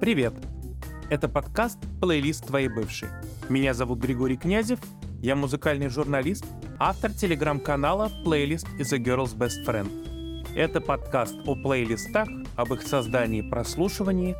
Привет! Это подкаст «Плейлист твоей бывшей». Меня зовут Григорий Князев, я музыкальный журналист, автор телеграм-канала «Плейлист is a girl's best friend». Это подкаст о плейлистах, об их создании и прослушивании,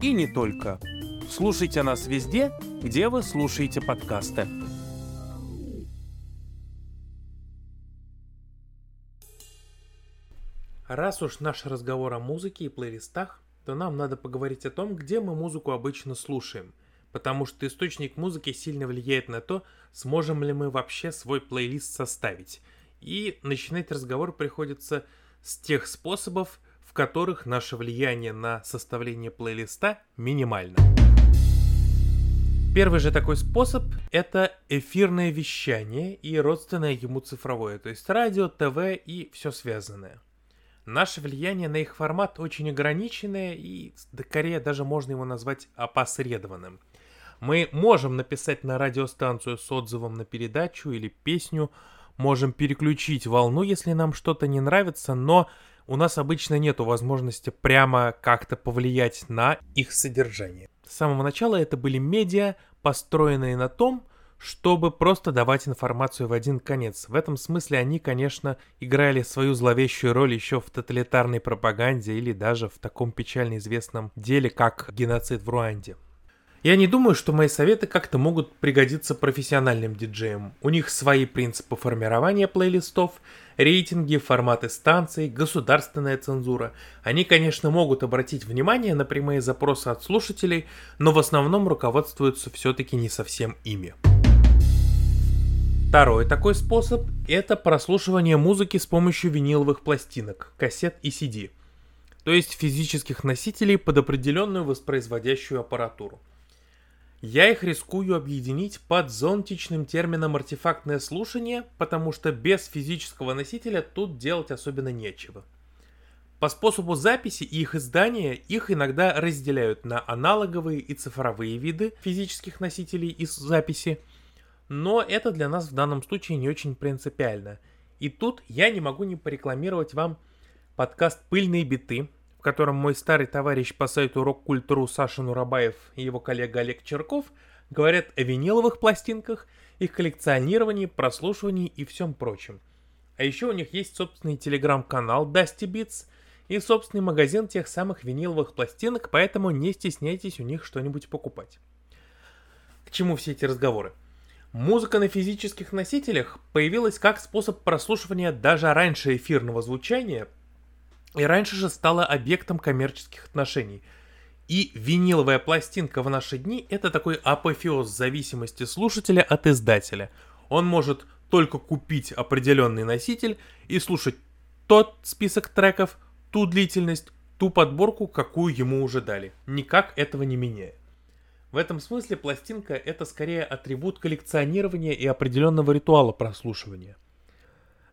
и не только. Слушайте нас везде, где вы слушаете подкасты. Раз уж наш разговор о музыке и плейлистах, то нам надо поговорить о том, где мы музыку обычно слушаем, потому что источник музыки сильно влияет на то, сможем ли мы вообще свой плейлист составить. И начинать разговор приходится с тех способов, в которых наше влияние на составление плейлиста минимально. Первый же такой способ – это эфирное вещание и родственное ему цифровое, то есть радио, ТВ и все связанное. Наше влияние на их формат очень ограниченное и, скорее, даже можно его назвать опосредованным. Мы можем написать на радиостанцию с отзывом на передачу или песню, можем переключить волну, если нам что-то не нравится, но у нас обычно нет возможности прямо как-то повлиять на их содержание. С самого начала это были медиа, построенные на том, чтобы просто давать информацию в один конец. В этом смысле они, конечно, играли свою зловещую роль еще в тоталитарной пропаганде или даже в таком печально известном деле, как геноцид в Руанде. Я не думаю, что мои советы как-то могут пригодиться профессиональным диджеям. У них свои принципы формирования плейлистов, рейтинги, форматы станций, государственная цензура. Они, конечно, могут обратить внимание на прямые запросы от слушателей, но в основном руководствуются все-таки не совсем ими. Второй такой способ – это прослушивание музыки с помощью виниловых пластинок, кассет и CD, то есть физических носителей под определенную воспроизводящую аппаратуру. Я их рискую объединить под зонтичным термином артефактное слушание, потому что без физического носителя тут делать особенно нечего. По способу записи и их издания их иногда разделяют на аналоговые и цифровые виды физических носителей из записи – но это для нас в данном случае не очень принципиально. И тут я не могу не порекламировать вам подкаст «Пыльные биты», в котором мой старый товарищ по сайту рок-культуру Саша Нурабаев и его коллега Олег Черков говорят о виниловых пластинках, их коллекционировании, прослушивании и всем прочем. А еще у них есть собственный телеграм-канал Dusty Beats и собственный магазин тех самых виниловых пластинок, поэтому не стесняйтесь у них что-нибудь покупать. К чему все эти разговоры? Музыка на физических носителях появилась как способ прослушивания даже раньше эфирного звучания, и раньше же стала объектом коммерческих отношений. И виниловая пластинка в наши дни – это такой апофеоз зависимости слушателя от издателя. Он может только купить определенный носитель и слушать тот список треков, ту длительность, ту подборку, какую ему уже дали, никак этого не меняя. В этом смысле пластинка это скорее атрибут коллекционирования и определенного ритуала прослушивания.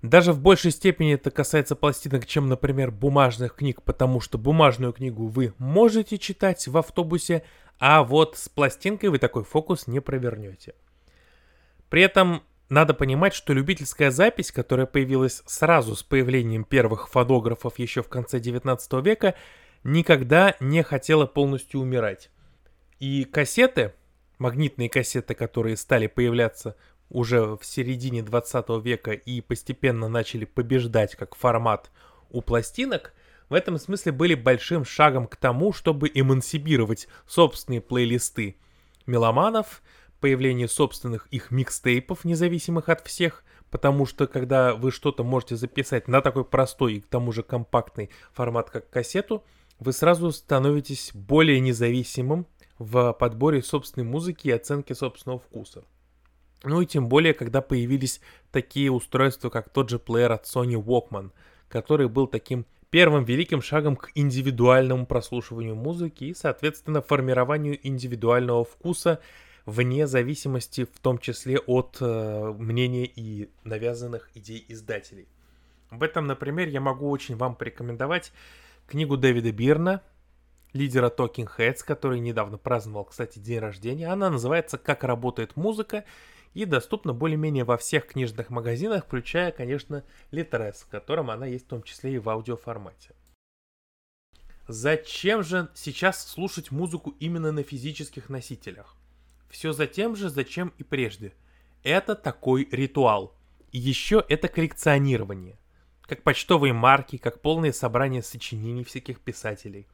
Даже в большей степени это касается пластинок, чем, например, бумажных книг, потому что бумажную книгу вы можете читать в автобусе, а вот с пластинкой вы такой фокус не провернете. При этом надо понимать, что любительская запись, которая появилась сразу с появлением первых фотографов еще в конце 19 века, никогда не хотела полностью умирать. И кассеты, магнитные кассеты, которые стали появляться уже в середине 20 века и постепенно начали побеждать как формат у пластинок, в этом смысле были большим шагом к тому, чтобы эмансипировать собственные плейлисты меломанов, появление собственных их микстейпов, независимых от всех, потому что когда вы что-то можете записать на такой простой и к тому же компактный формат, как кассету, вы сразу становитесь более независимым в подборе собственной музыки и оценке собственного вкуса. Ну и тем более, когда появились такие устройства, как тот же плеер от Sony Walkman, который был таким первым великим шагом к индивидуальному прослушиванию музыки и, соответственно, формированию индивидуального вкуса вне зависимости в том числе от э, мнения и навязанных идей издателей. В этом, например, я могу очень вам порекомендовать книгу Дэвида Бирна лидера Talking Heads, который недавно праздновал, кстати, день рождения. Она называется «Как работает музыка» и доступна более-менее во всех книжных магазинах, включая, конечно, Litres, в котором она есть в том числе и в аудиоформате. Зачем же сейчас слушать музыку именно на физических носителях? Все за тем же, зачем и прежде. Это такой ритуал. И еще это коллекционирование. Как почтовые марки, как полные собрания сочинений всяких писателей.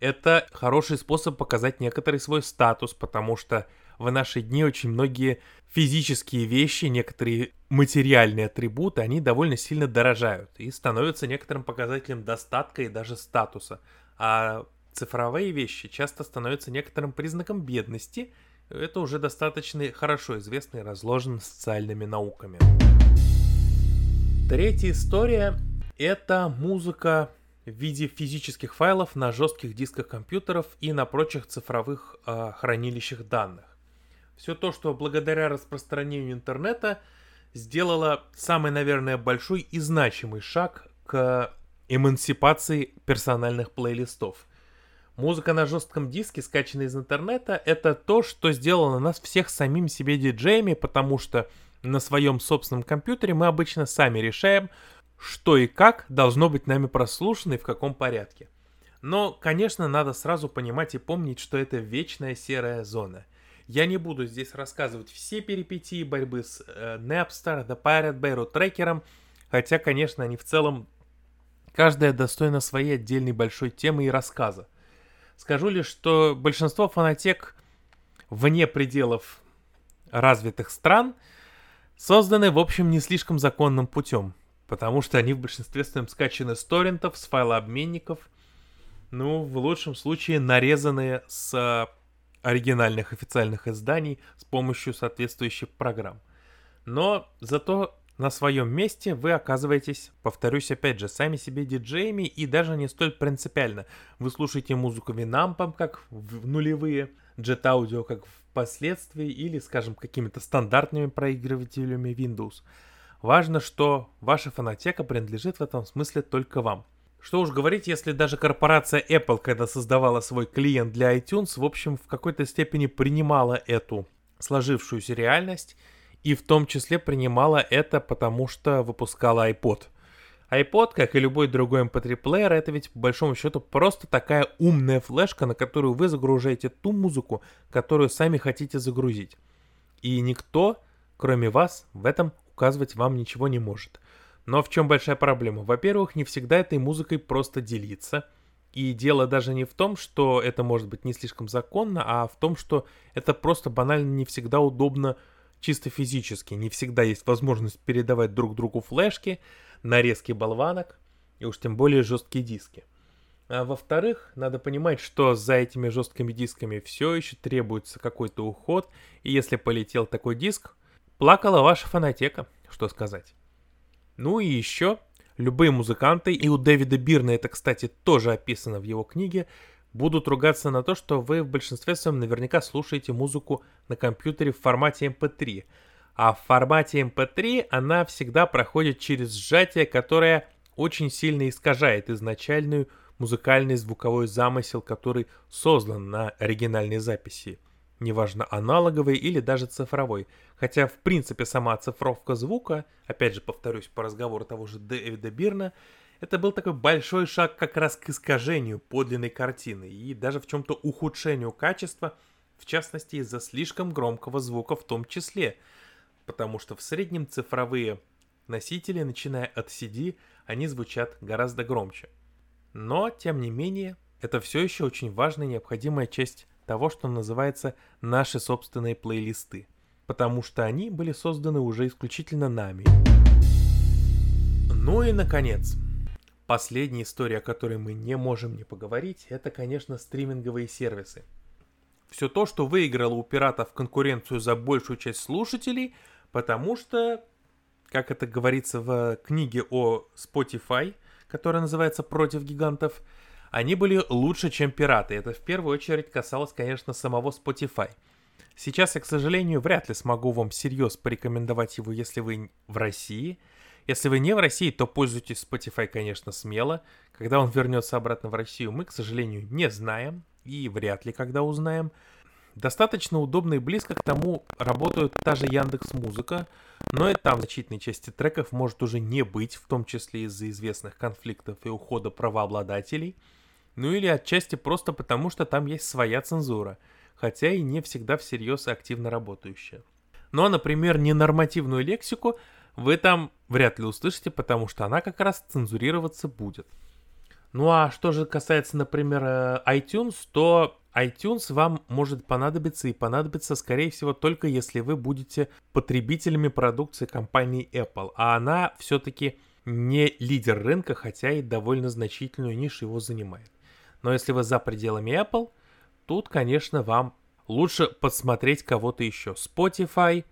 Это хороший способ показать некоторый свой статус, потому что в наши дни очень многие физические вещи, некоторые материальные атрибуты, они довольно сильно дорожают и становятся некоторым показателем достатка и даже статуса. А цифровые вещи часто становятся некоторым признаком бедности. Это уже достаточно хорошо известно и разложено социальными науками. Третья история – это музыка в виде физических файлов на жестких дисках компьютеров и на прочих цифровых э, хранилищах данных. Все то, что благодаря распространению интернета сделало самый, наверное, большой и значимый шаг к эмансипации персональных плейлистов. Музыка на жестком диске, скачанная из интернета, это то, что сделало нас всех самим себе диджеями, потому что на своем собственном компьютере мы обычно сами решаем, что и как должно быть нами прослушано и в каком порядке. Но, конечно, надо сразу понимать и помнить, что это вечная серая зона. Я не буду здесь рассказывать все перипетии борьбы с э, Napster, The Pirate Bay, Road хотя, конечно, они в целом, каждая достойна своей отдельной большой темы и рассказа. Скажу лишь, что большинство фанатек вне пределов развитых стран созданы, в общем, не слишком законным путем потому что они в большинстве своем скачаны с торрентов, с файлообменников, ну, в лучшем случае нарезанные с оригинальных официальных изданий с помощью соответствующих программ. Но зато на своем месте вы оказываетесь, повторюсь опять же, сами себе диджеями и даже не столь принципиально. Вы слушаете музыку винампом, как в нулевые, Audio, как впоследствии, или, скажем, какими-то стандартными проигрывателями Windows – Важно, что ваша фонотека принадлежит в этом смысле только вам. Что уж говорить, если даже корпорация Apple, когда создавала свой клиент для iTunes, в общем, в какой-то степени принимала эту сложившуюся реальность, и в том числе принимала это, потому что выпускала iPod. iPod, как и любой другой MP3-плеер, это ведь по большому счету просто такая умная флешка, на которую вы загружаете ту музыку, которую сами хотите загрузить. И никто, кроме вас, в этом указывать вам ничего не может. Но в чем большая проблема? Во-первых, не всегда этой музыкой просто делиться. И дело даже не в том, что это может быть не слишком законно, а в том, что это просто банально не всегда удобно чисто физически. Не всегда есть возможность передавать друг другу флешки, нарезки болванок и уж тем более жесткие диски. А во-вторых, надо понимать, что за этими жесткими дисками все еще требуется какой-то уход, и если полетел такой диск, Плакала ваша фанатека, что сказать. Ну и еще, любые музыканты, и у Дэвида Бирна это, кстати, тоже описано в его книге, будут ругаться на то, что вы в большинстве своем наверняка слушаете музыку на компьютере в формате MP3. Эм а в формате MP3 эм она всегда проходит через сжатие, которое очень сильно искажает изначальную музыкальный звуковой замысел, который создан на оригинальной записи неважно аналоговый или даже цифровой. Хотя, в принципе, сама оцифровка звука, опять же, повторюсь, по разговору того же Дэвида Бирна, это был такой большой шаг как раз к искажению подлинной картины и даже в чем-то ухудшению качества, в частности из-за слишком громкого звука в том числе, потому что в среднем цифровые носители, начиная от CD, они звучат гораздо громче. Но, тем не менее, это все еще очень важная необходимая часть того, что называется наши собственные плейлисты, потому что они были созданы уже исключительно нами. Ну и наконец, последняя история, о которой мы не можем не поговорить, это, конечно, стриминговые сервисы. Все то, что выиграло у пиратов конкуренцию за большую часть слушателей, потому что, как это говорится в книге о Spotify, которая называется «Против гигантов», они были лучше, чем пираты. Это в первую очередь касалось, конечно, самого Spotify. Сейчас я, к сожалению, вряд ли смогу вам всерьез порекомендовать его, если вы в России. Если вы не в России, то пользуйтесь Spotify, конечно, смело. Когда он вернется обратно в Россию, мы, к сожалению, не знаем и вряд ли когда узнаем. Достаточно удобно и близко к тому работают та же Яндекс Музыка, но и там значительной части треков может уже не быть, в том числе из-за известных конфликтов и ухода правообладателей – Ну или отчасти просто потому, что там есть своя цензура, хотя и не всегда всерьез и активно работающая. Но, например, ненормативную лексику вы там вряд ли услышите, потому что она как раз цензурироваться будет. Ну а что же касается, например, э, iTunes, то iTunes вам может понадобиться и понадобится, скорее всего, только если вы будете потребителями продукции компании Apple, а она все-таки не лидер рынка, хотя и довольно значительную нишу его занимает. Но если вы за пределами Apple, тут, конечно, вам лучше подсмотреть кого-то еще. Spotify,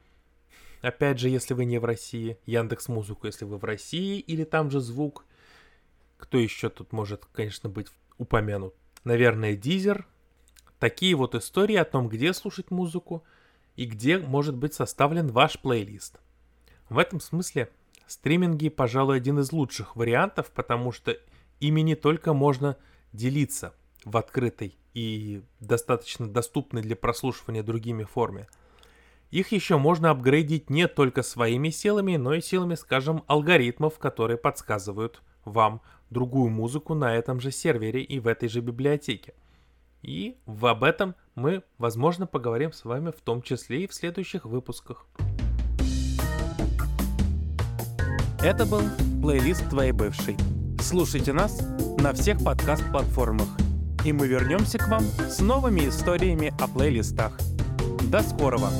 опять же, если вы не в России, Яндекс Музыку, если вы в России, или там же звук. Кто еще тут может, конечно, быть упомянут? Наверное, Deezer, Такие вот истории о том, где слушать музыку и где может быть составлен ваш плейлист. В этом смысле стриминги, пожалуй, один из лучших вариантов, потому что ими не только можно делиться в открытой и достаточно доступной для прослушивания другими форме. Их еще можно апгрейдить не только своими силами, но и силами, скажем, алгоритмов, которые подсказывают вам другую музыку на этом же сервере и в этой же библиотеке – и об этом мы, возможно, поговорим с вами в том числе и в следующих выпусках. Это был плейлист твоей бывшей. Слушайте нас на всех подкаст-платформах. И мы вернемся к вам с новыми историями о плейлистах. До скорого!